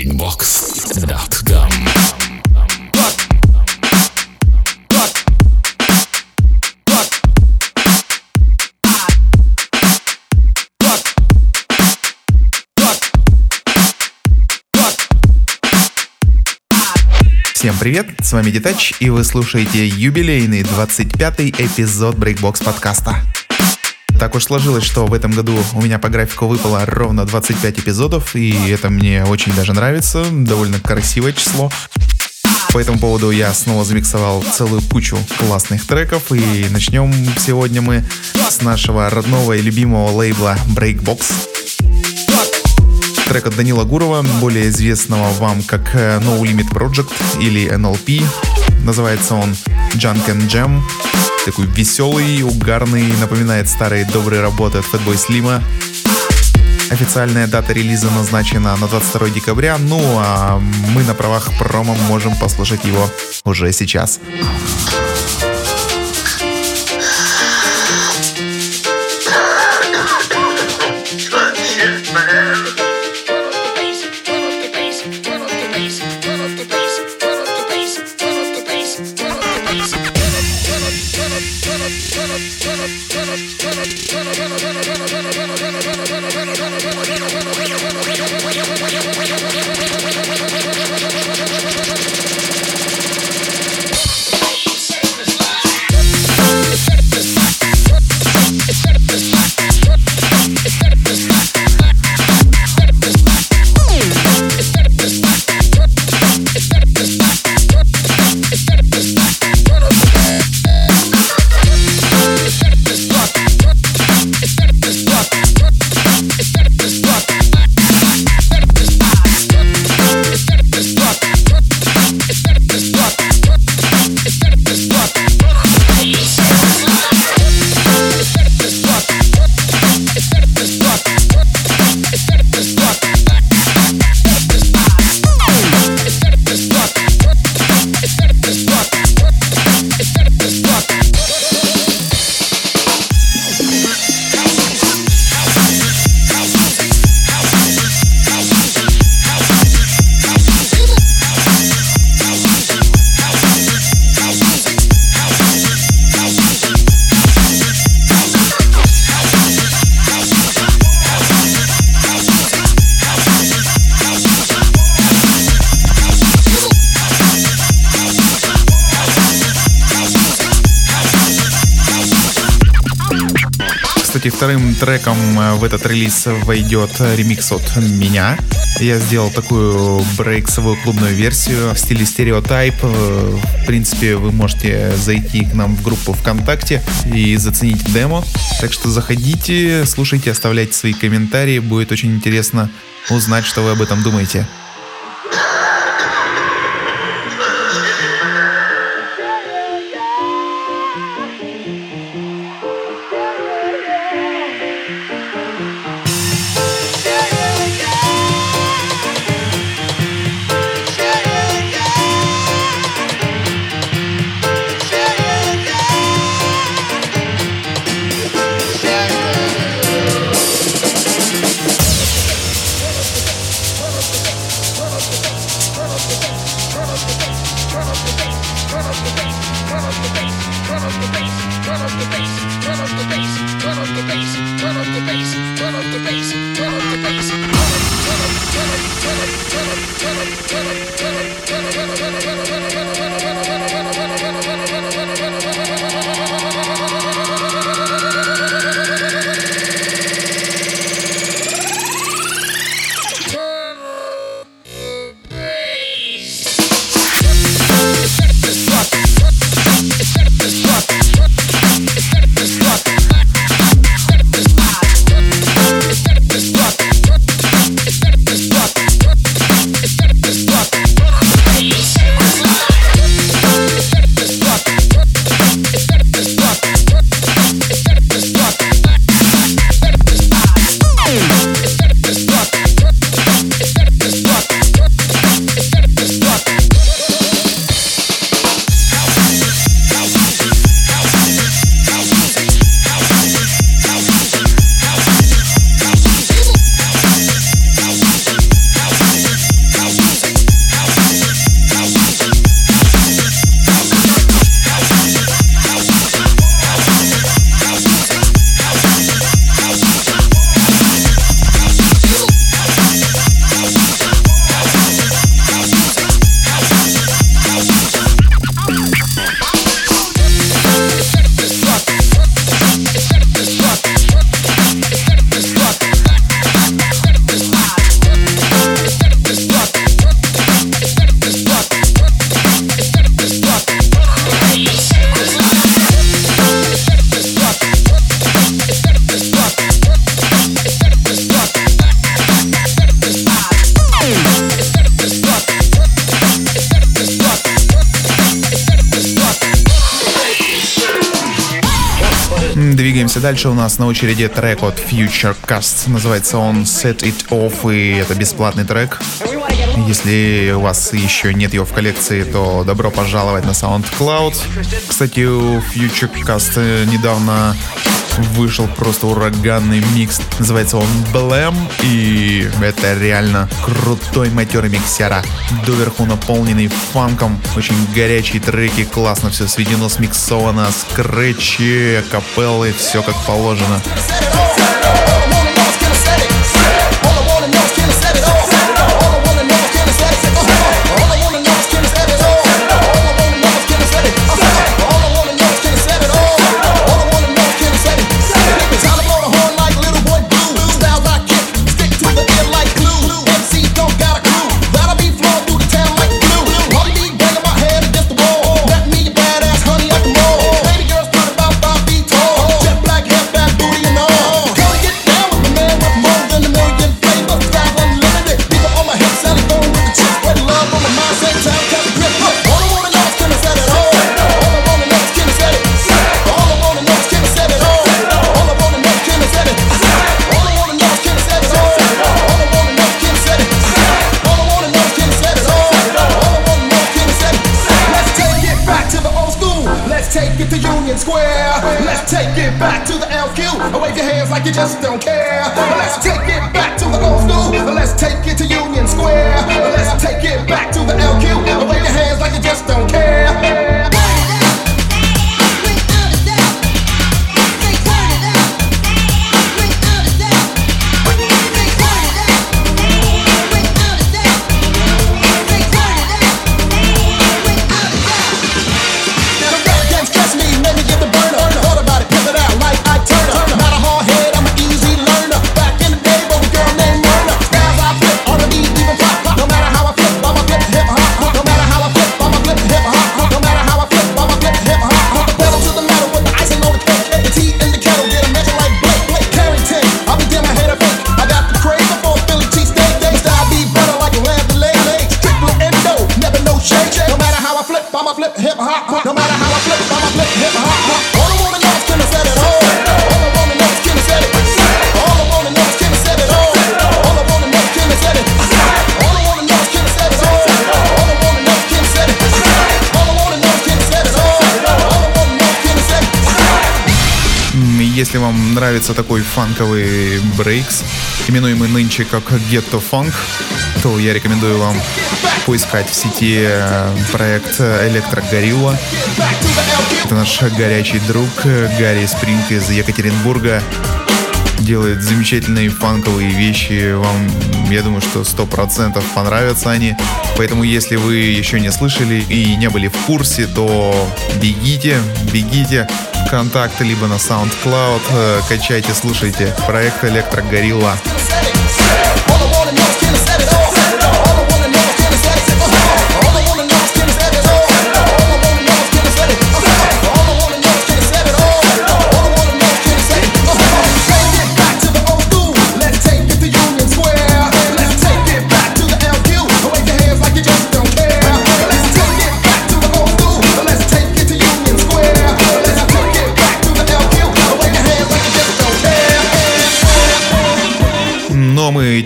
breakbox.com Всем привет, с вами Детач, и вы слушаете юбилейный 25-й эпизод Breakbox подкаста. Так уж сложилось, что в этом году у меня по графику выпало ровно 25 эпизодов, и это мне очень даже нравится, довольно красивое число. По этому поводу я снова замиксовал целую кучу классных треков, и начнем сегодня мы с нашего родного и любимого лейбла Breakbox. Трек от Данила Гурова, более известного вам как э, No Limit Project или NLP. Называется он Junk and Jam. Такой веселый, угарный, напоминает старые добрые работы от Fatboy Slim. Официальная дата релиза назначена на 22 декабря, ну а мы на правах промо можем послушать его уже сейчас. Кстати, треком э, в этот релиз войдет ремикс от меня. Я сделал такую брейксовую клубную версию в стиле стереотайп. Э, В принципе, вы можете зайти к нам в группу ВКонтакте и заценить демо. Так что заходите, слушайте, оставляйте свои комментарии. Будет очень интересно узнать, что вы об этом думаете. Двигаемся дальше. У нас на очереди трек от Future Cast. Называется он Set It Off, и это бесплатный трек. Если у вас еще нет его в коллекции, то добро пожаловать на SoundCloud. Кстати, у Future Cast недавно вышел просто ураганный микс. Называется он Blam, и это реально крутой матерый миксера. Доверху наполненный фанком, очень горячие треки, классно все сведено, смиксовано, скретчи, капеллы, все как положено. Если вам нравится такой фанковый брейкс, именуемый нынче как Ghetto Funk, то я рекомендую вам поискать в сети э, проект Gorilla. Это наш горячий друг Гарри Спринг из Екатеринбурга делает замечательные фанковые вещи. Вам, я думаю, что сто процентов понравятся они. Поэтому, если вы еще не слышали и не были в курсе, то бегите, бегите. Контакты либо на SoundCloud, э, качайте, слушайте. Проект Электро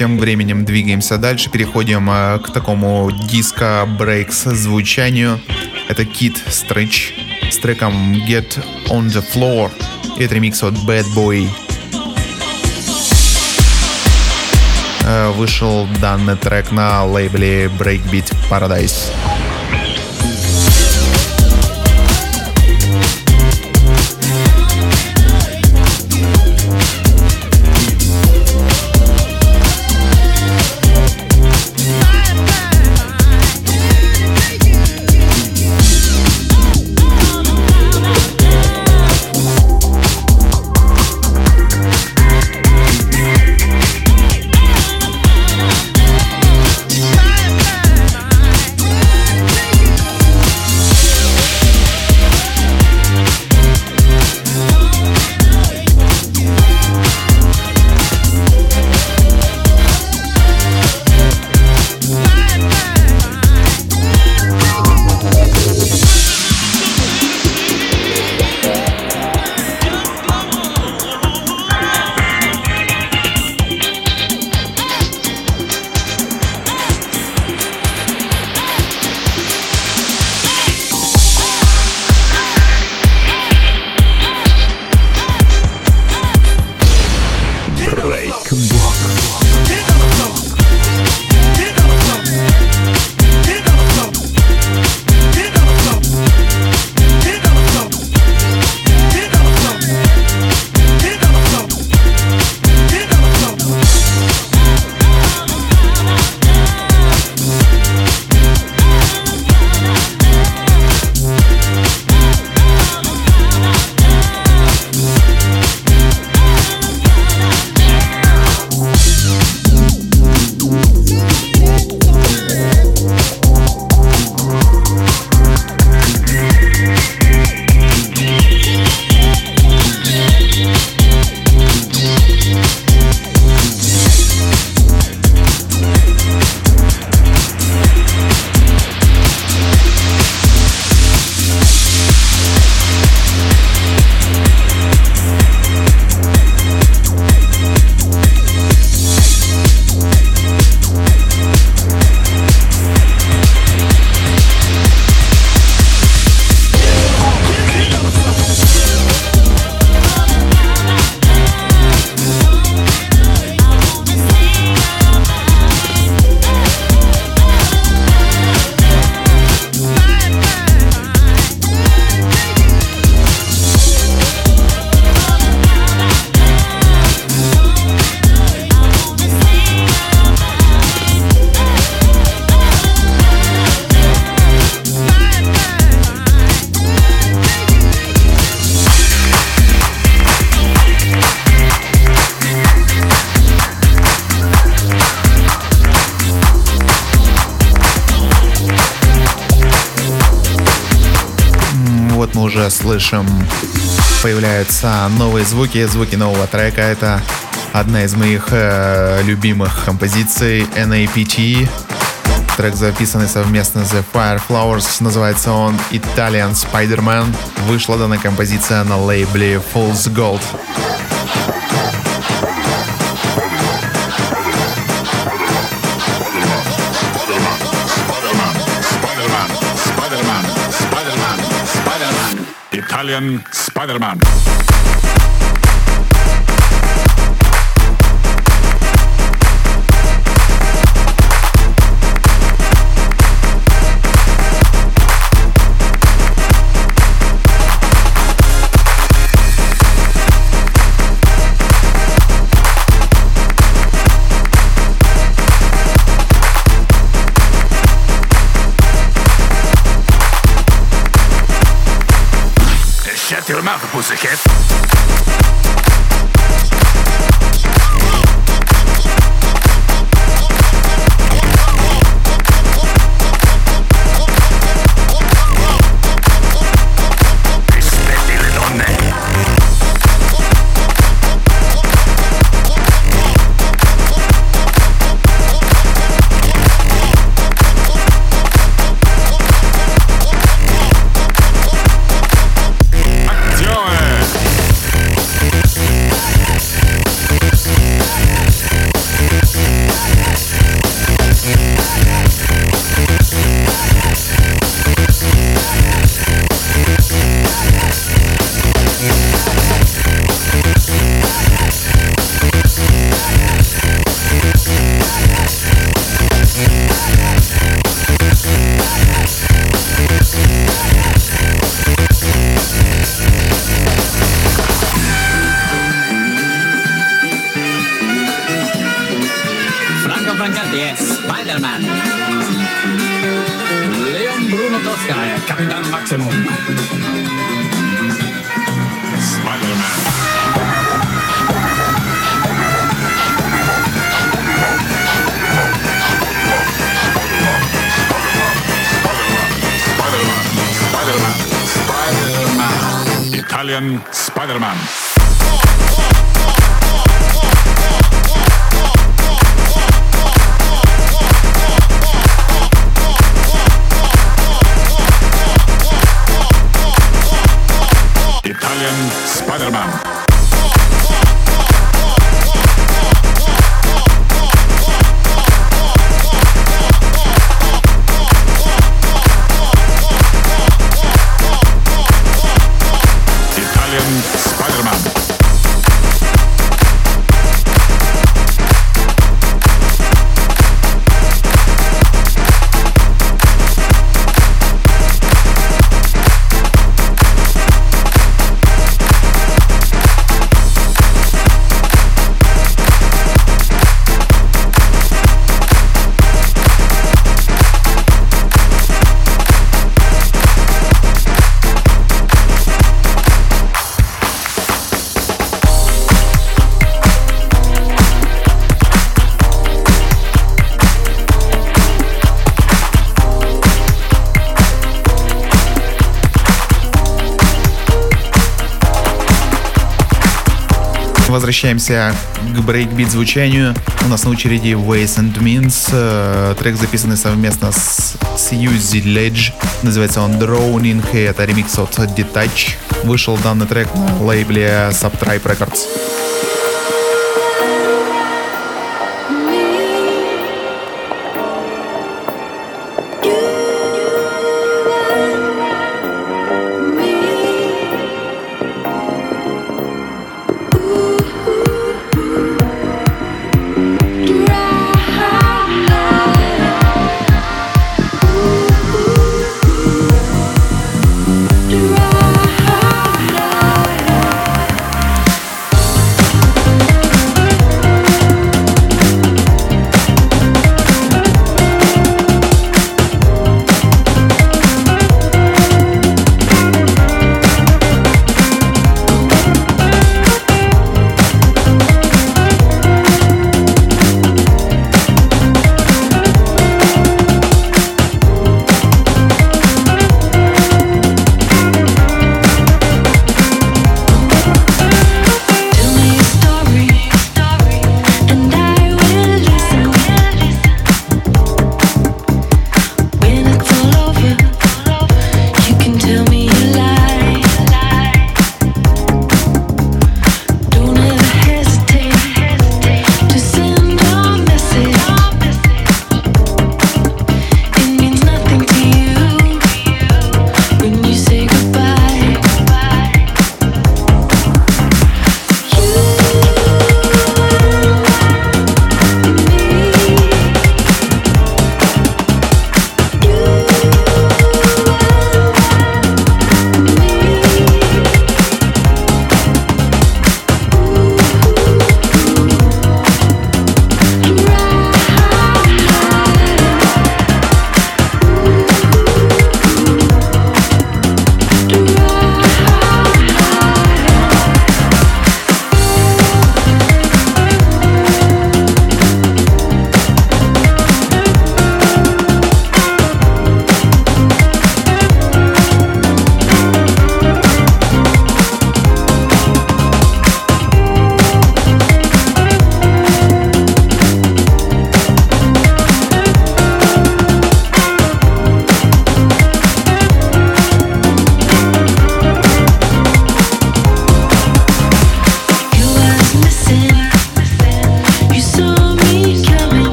тем временем двигаемся дальше, переходим э, к такому диско брейкс звучанию. Это Kid Stretch с треком Get On The Floor. И это ремикс от Bad Boy. Э, вышел данный трек на лейбле Breakbeat Paradise. Слышим, появляются новые звуки, звуки нового трека. Это одна из моих э, любимых композиций NAPT. Трек записанный совместно с The Fireflowers. Называется он Italian Spider-Man. Вышла данная композиция на лейбле Fool's Gold. Spider-Man. Возвращаемся к брейкбит звучанию. У нас на очереди Ways and Means. Э, трек записанный совместно с Suzy Ledge. Называется он Drowning, и это ремикс от Detach. Вышел данный трек на лейбле Subtribe Records.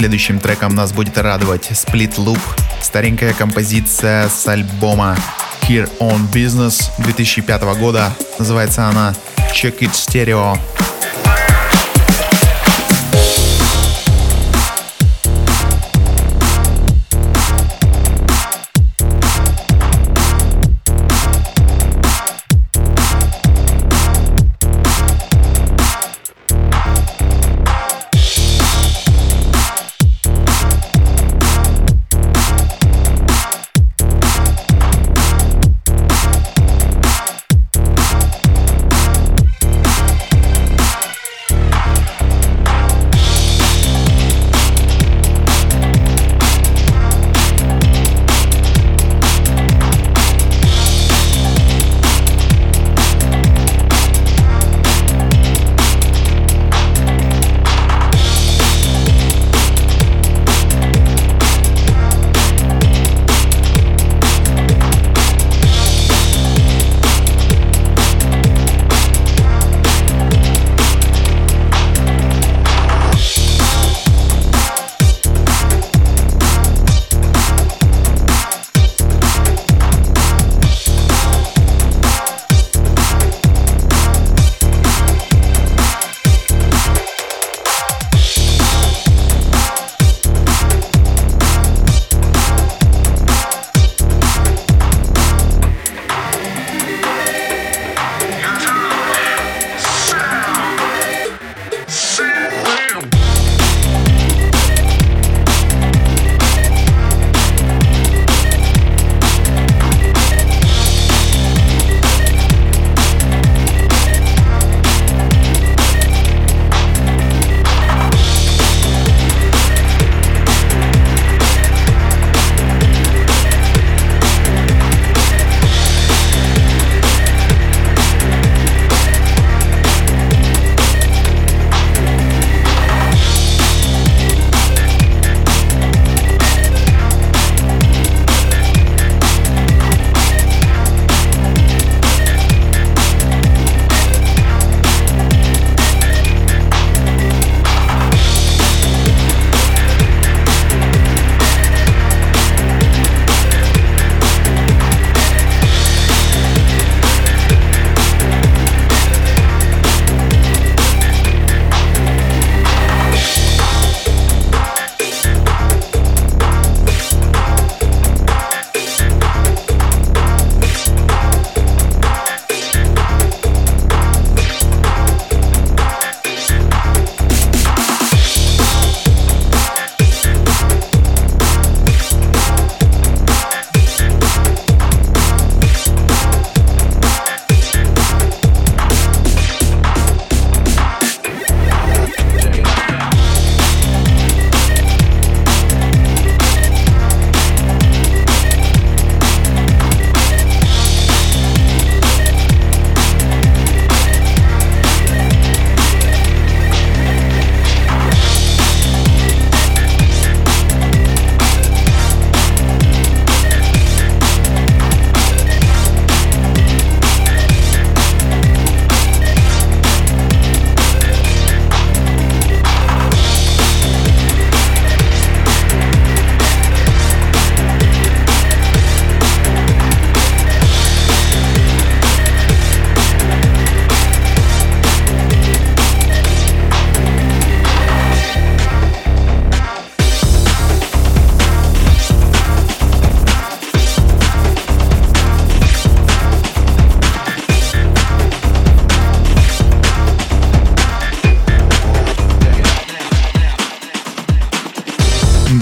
Следующим треком нас будет радовать Split Loop, старенькая композиция с альбома Here on Business 2005 года. Называется она Check It Stereo.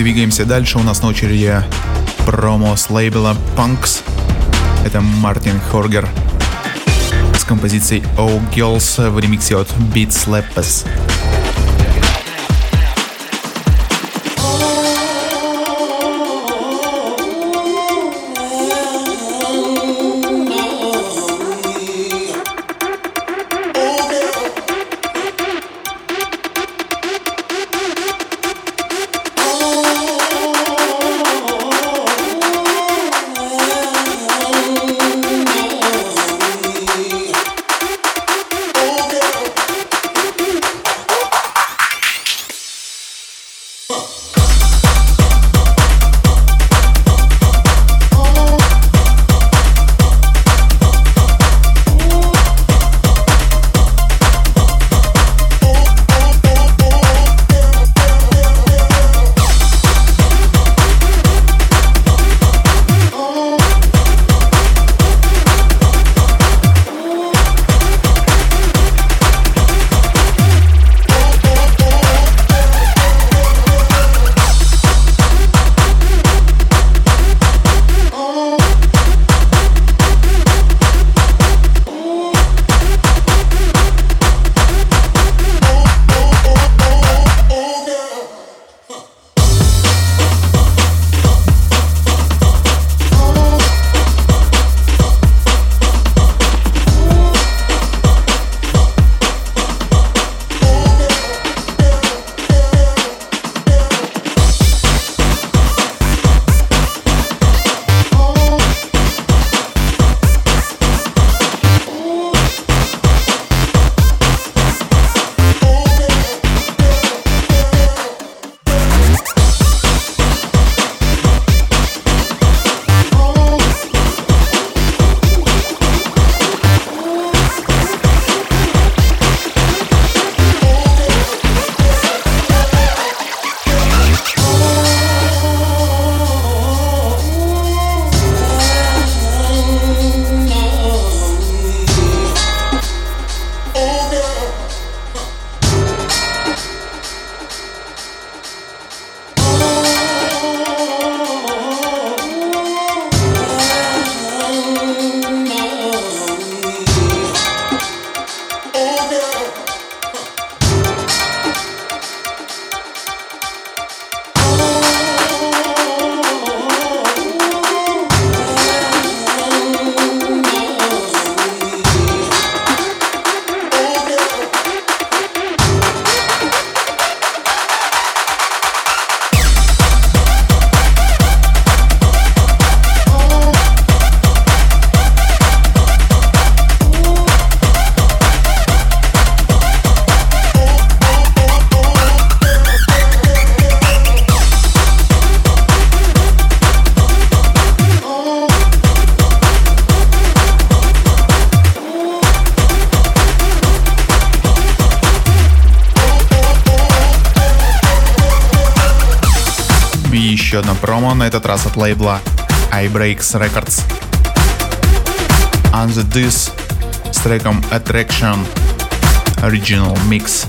Двигаемся дальше. У нас на очереди промо с лейбла Punks. Это Мартин Хоргер с композицией Oh Girls в ремиксе от Beat Slappers. этот раз от лейбла iBreaks Records. On the This с треком Attraction Original Mix.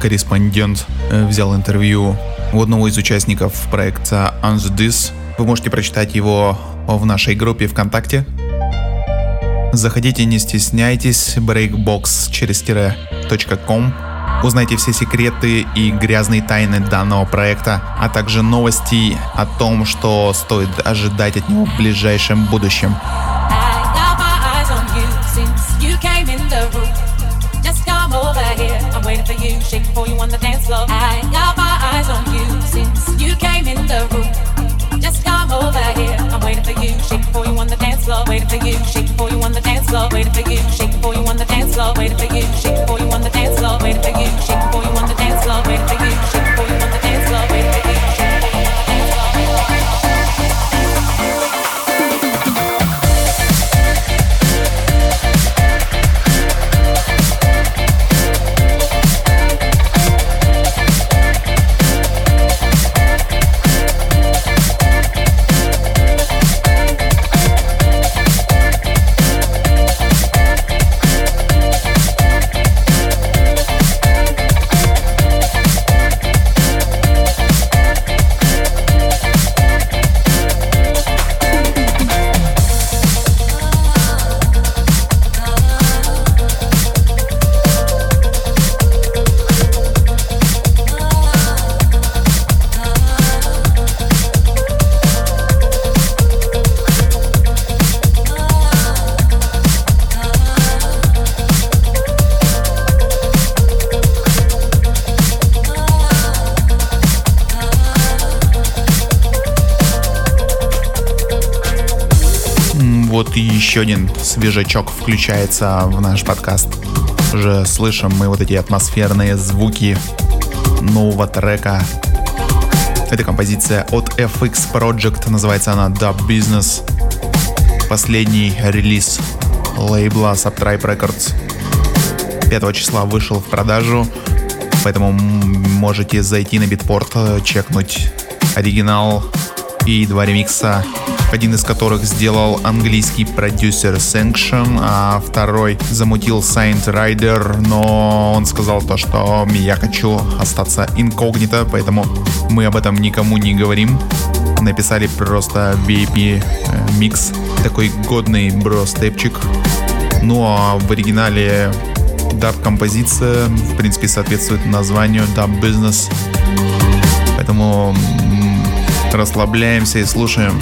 Корреспондент э, взял интервью у одного из участников проекта This. Вы можете прочитать его в нашей группе ВКонтакте. Заходите, не стесняйтесь, breakbox через .com. Узнайте все секреты и грязные тайны данного проекта, а также новости о том, что стоит ожидать от него в ближайшем будущем. Shaking for you on the dance floor. I got my eyes on you since you came in the room. Just come over here. I'm waiting for you, shaking for you on the dance floor. Waiting for you, shaking for you on the dance floor. Waiting for you, shaking for you on the dance floor. Waiting for you, shaking for you on the dance floor. Waiting for you, shaking for you on the dance floor. Waiting for you, один свежачок включается в наш подкаст. Уже слышим мы вот эти атмосферные звуки нового трека. Это композиция от FX Project, называется она Dub Business. Последний релиз лейбла Subtribe Records. 5 числа вышел в продажу, поэтому можете зайти на битпорт, чекнуть оригинал и два ремикса один из которых сделал английский продюсер Sanction, а второй замутил Saint Rider, но он сказал то, что я хочу остаться инкогнито, поэтому мы об этом никому не говорим. Написали просто VIP э, микс, такой годный бро-степчик. Ну а в оригинале даб-композиция, в принципе, соответствует названию Dub Business. Поэтому расслабляемся и слушаем.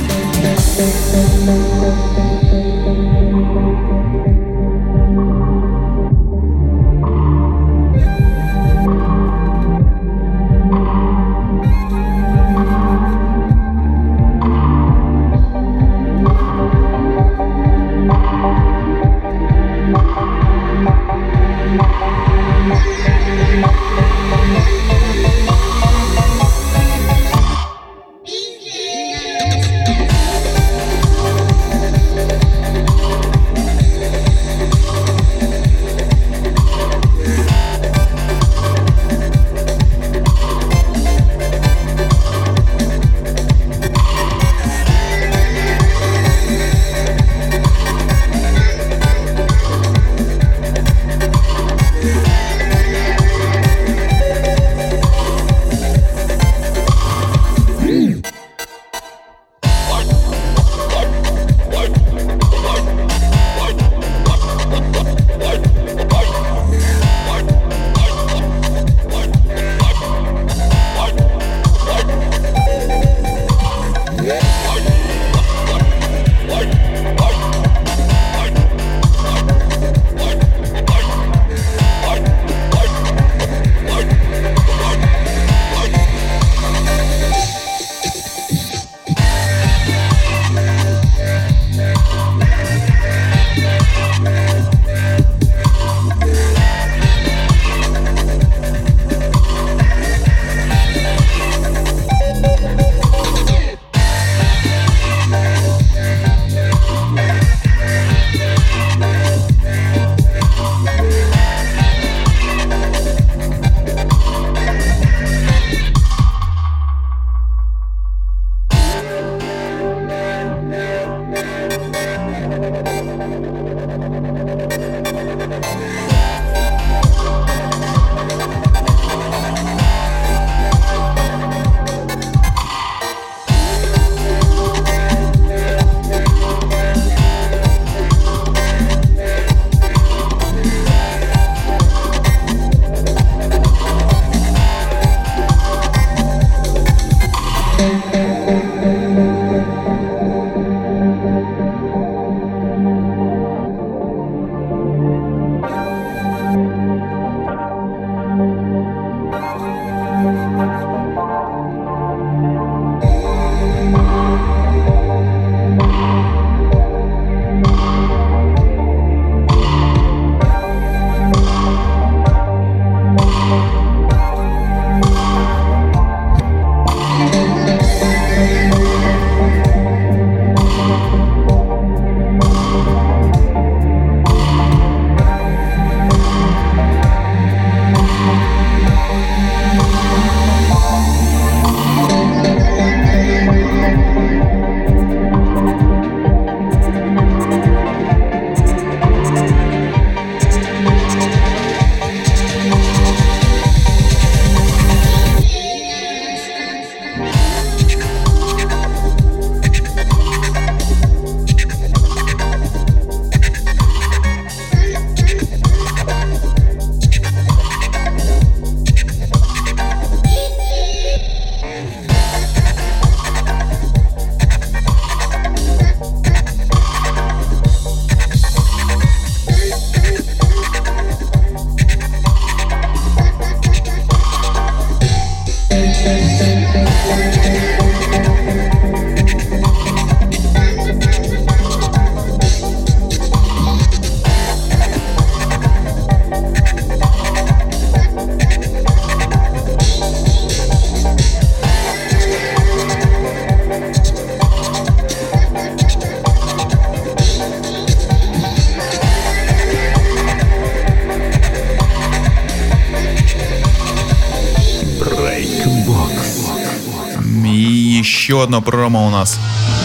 Еще одно промо у нас.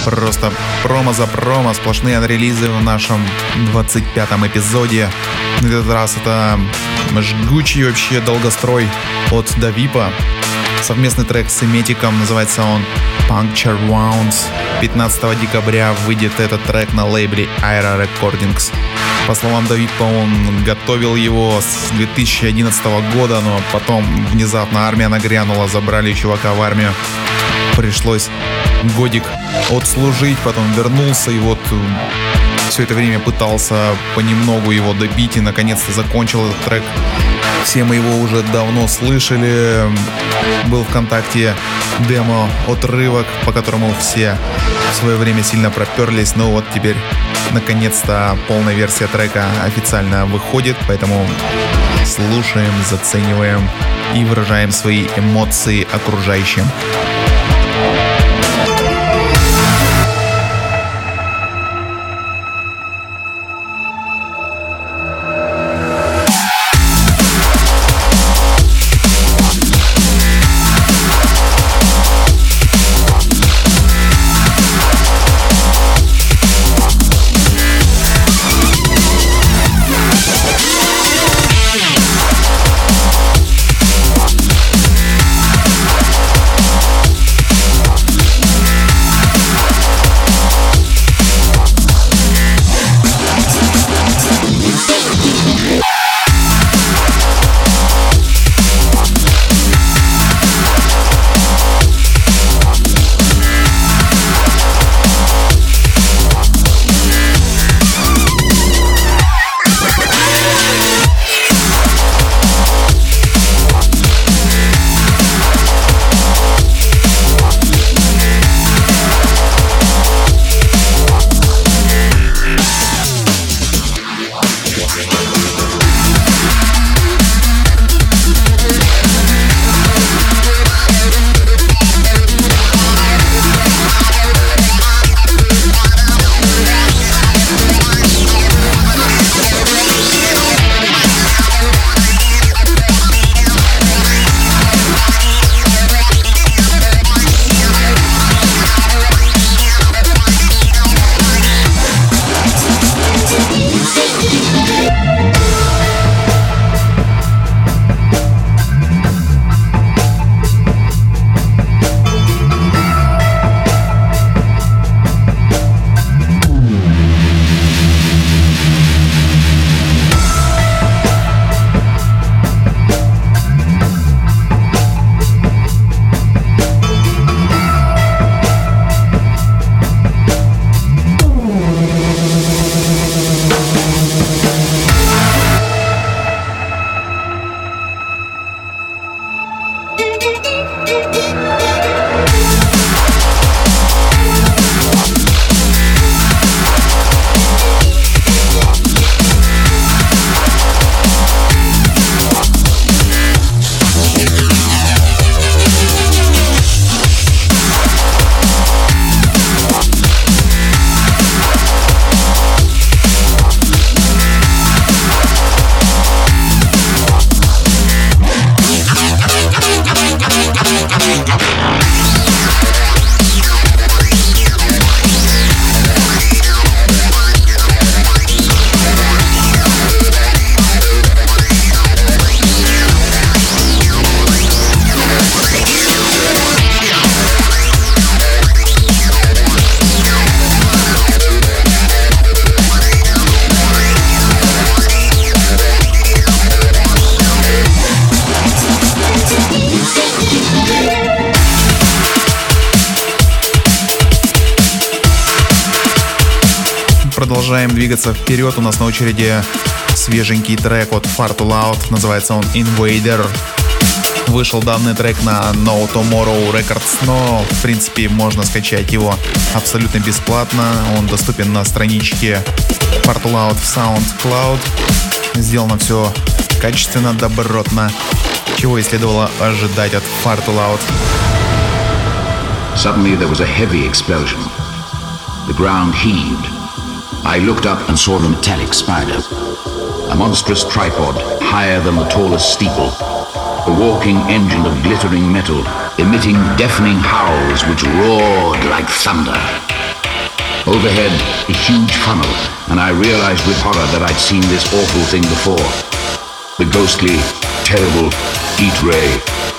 Просто промо за промо, сплошные анрелизы в нашем 25-м эпизоде. На этот раз это жгучий вообще долгострой от Давипа. Совместный трек с Эметиком, называется он Puncture Wounds. 15 декабря выйдет этот трек на лейбле Aira Recordings. По словам Давипа, он готовил его с 2011 года, но потом внезапно армия нагрянула, забрали чувака в армию. Пришлось годик отслужить, потом вернулся и вот все это время пытался понемногу его добить и наконец-то закончил этот трек. Все мы его уже давно слышали. Был ВКонтакте демо отрывок, по которому все в свое время сильно проперлись. Но вот теперь наконец-то полная версия трека официально выходит, поэтому слушаем, зацениваем и выражаем свои эмоции окружающим. Продолжаем двигаться вперед. У нас на очереди свеженький трек от Far Too Loud. Называется он Invader. Вышел данный трек на No Tomorrow Records, но в принципе можно скачать его абсолютно бесплатно. Он доступен на страничке Far Too Loud в SoundCloud. Сделано все качественно, добротно, чего и следовало ожидать от Far Too Loud. Suddenly there was a heavy explosion. The ground heaved. I looked up and saw the metallic spider. A monstrous tripod, higher than the tallest steeple. A walking engine of glittering metal, emitting deafening howls which roared like thunder. Overhead, a huge funnel, and I realized with horror that I'd seen this awful thing before. The ghostly, terrible heat ray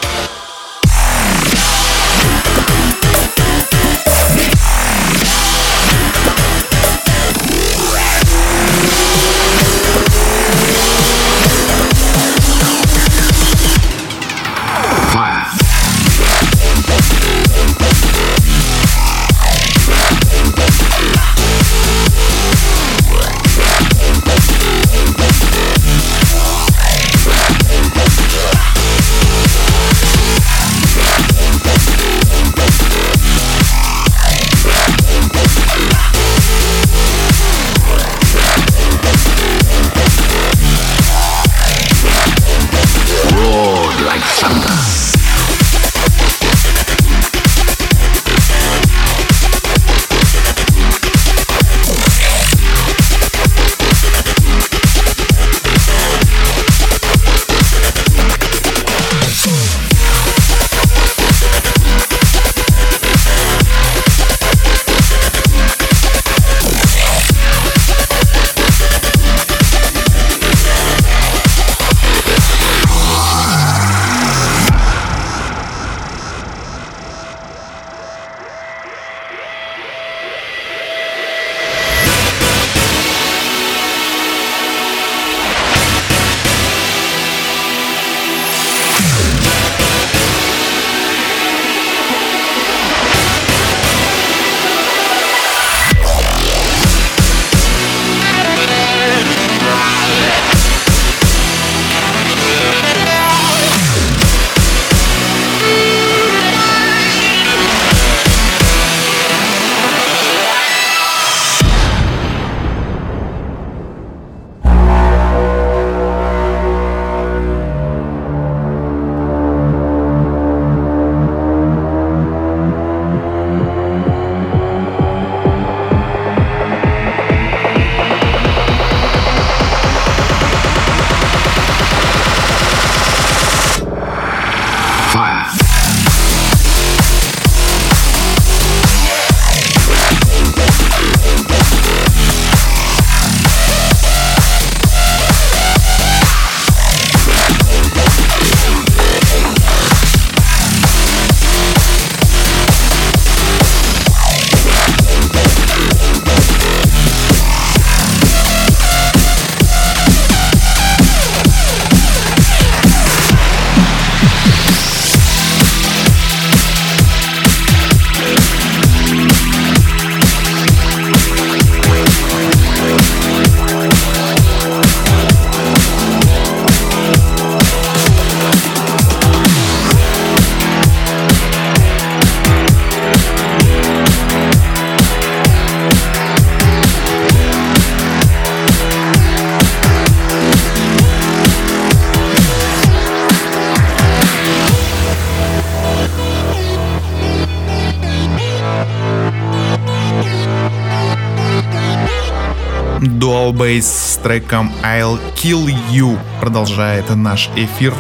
Base с треком I'll Kill You продолжает наш эфир.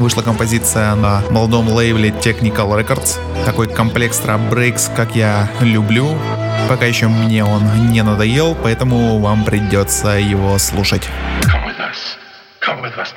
Вышла композиция на молодом лейбле Technical Records. Такой комплекс трап breaks, как я люблю. Пока еще мне он не надоел, поэтому вам придется его слушать. Come with us. Come with us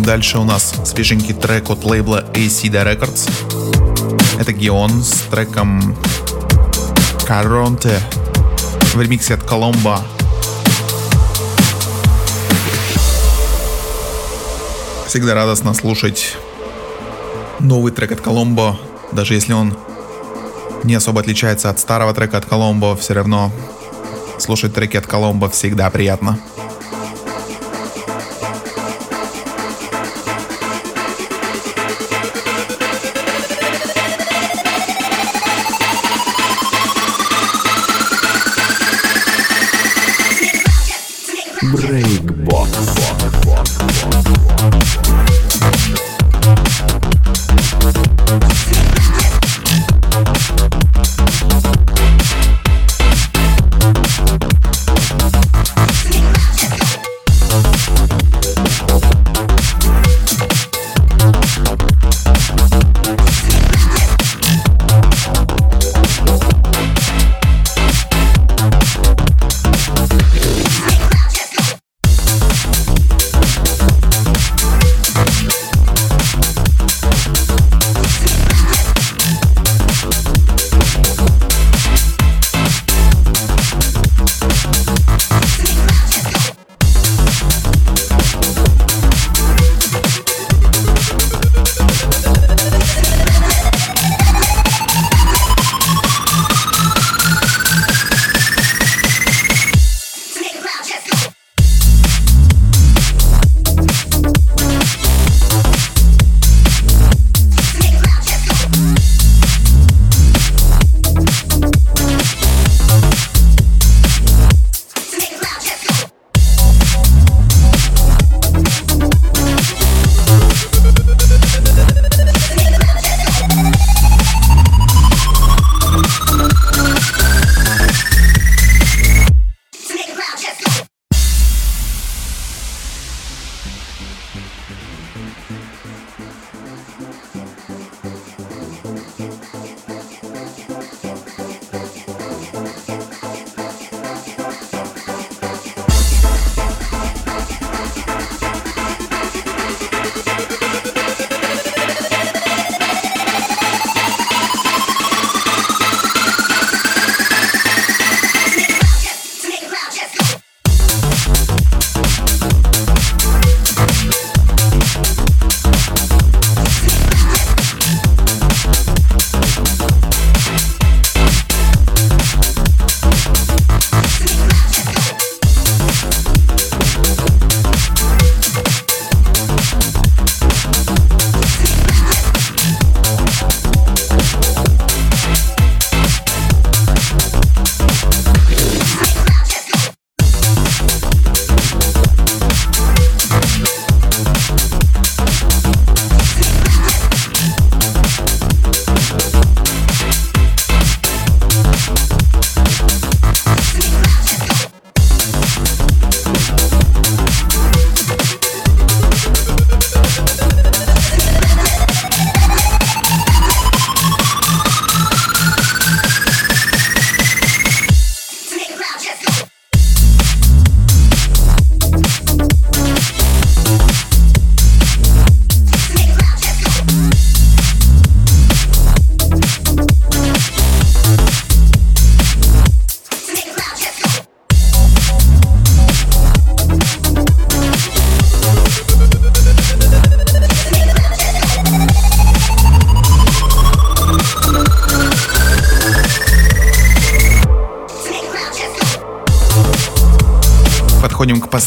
Шагаем дальше. У нас свеженький трек от лейбла ACD Records. Это Геон с треком Caronte в ремиксе от Коломбо. Всегда радостно слушать новый трек от Коломбо, даже если он не особо отличается от старого трека от Коломбо, все равно слушать треки от Коломбо всегда приятно.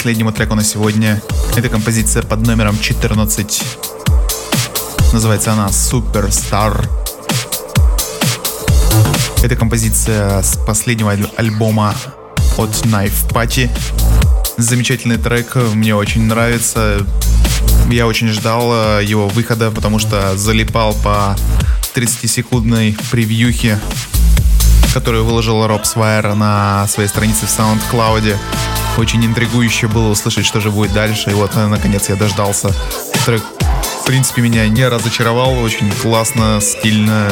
Последнему треку на сегодня. Это композиция под номером 14. Называется она Superstar. Это композиция с последнего альбома от Knife Party. Замечательный трек, мне очень нравится. Я очень ждал э, его выхода, потому что залипал по 30-секундной превьюхе, которую выложил Роб Свайер на своей странице в SoundCloud. Очень интригующе было услышать, что же будет дальше. И вот, э, наконец, я дождался. Трек, в принципе, меня не разочаровал. Очень классно, стильно.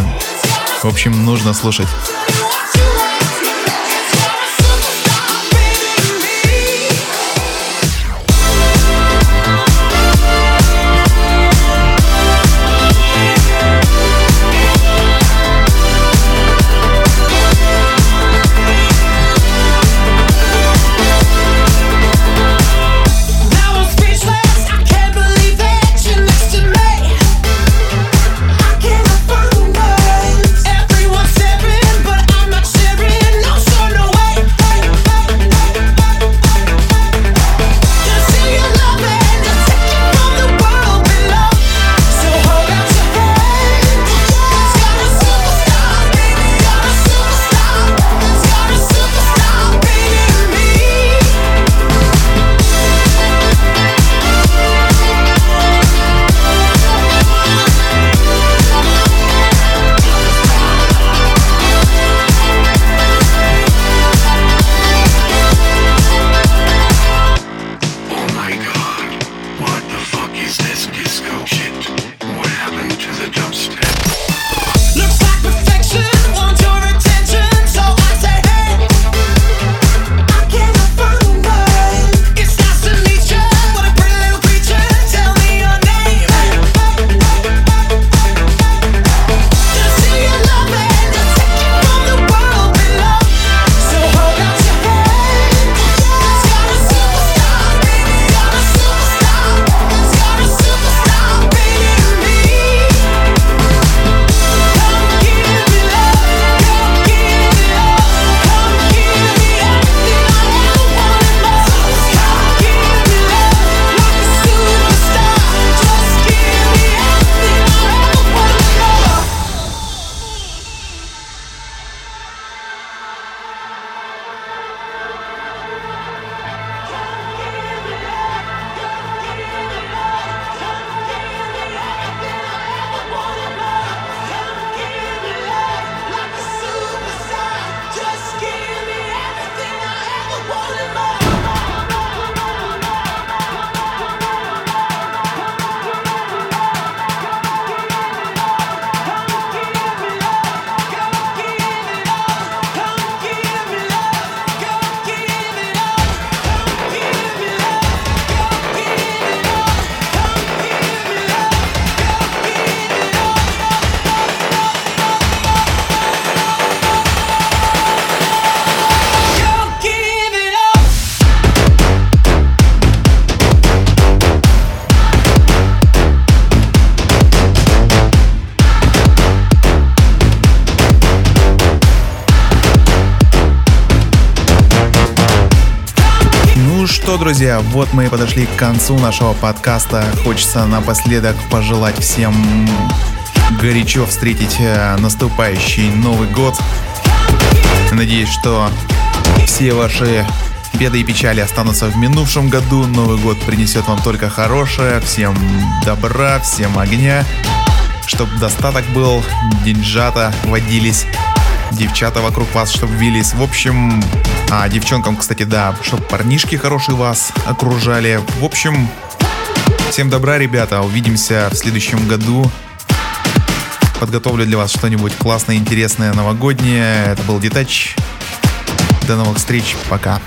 В общем, нужно слушать. Друзья, вот мы и подошли к концу нашего подкаста. Хочется напоследок пожелать всем горячо встретить э, наступающий Новый год. Надеюсь, что все ваши беды и печали останутся в минувшем году. Новый год принесет вам только хорошее. Всем добра, всем огня. Чтобы достаток был, деньжата водились девчата вокруг вас, чтобы вились. В общем, а девчонкам, кстати, да, чтобы парнишки хорошие вас окружали. В общем, всем добра, ребята. Увидимся в следующем году. Подготовлю для вас что-нибудь классное, интересное, новогоднее. Это был Детач. До новых встреч. Пока.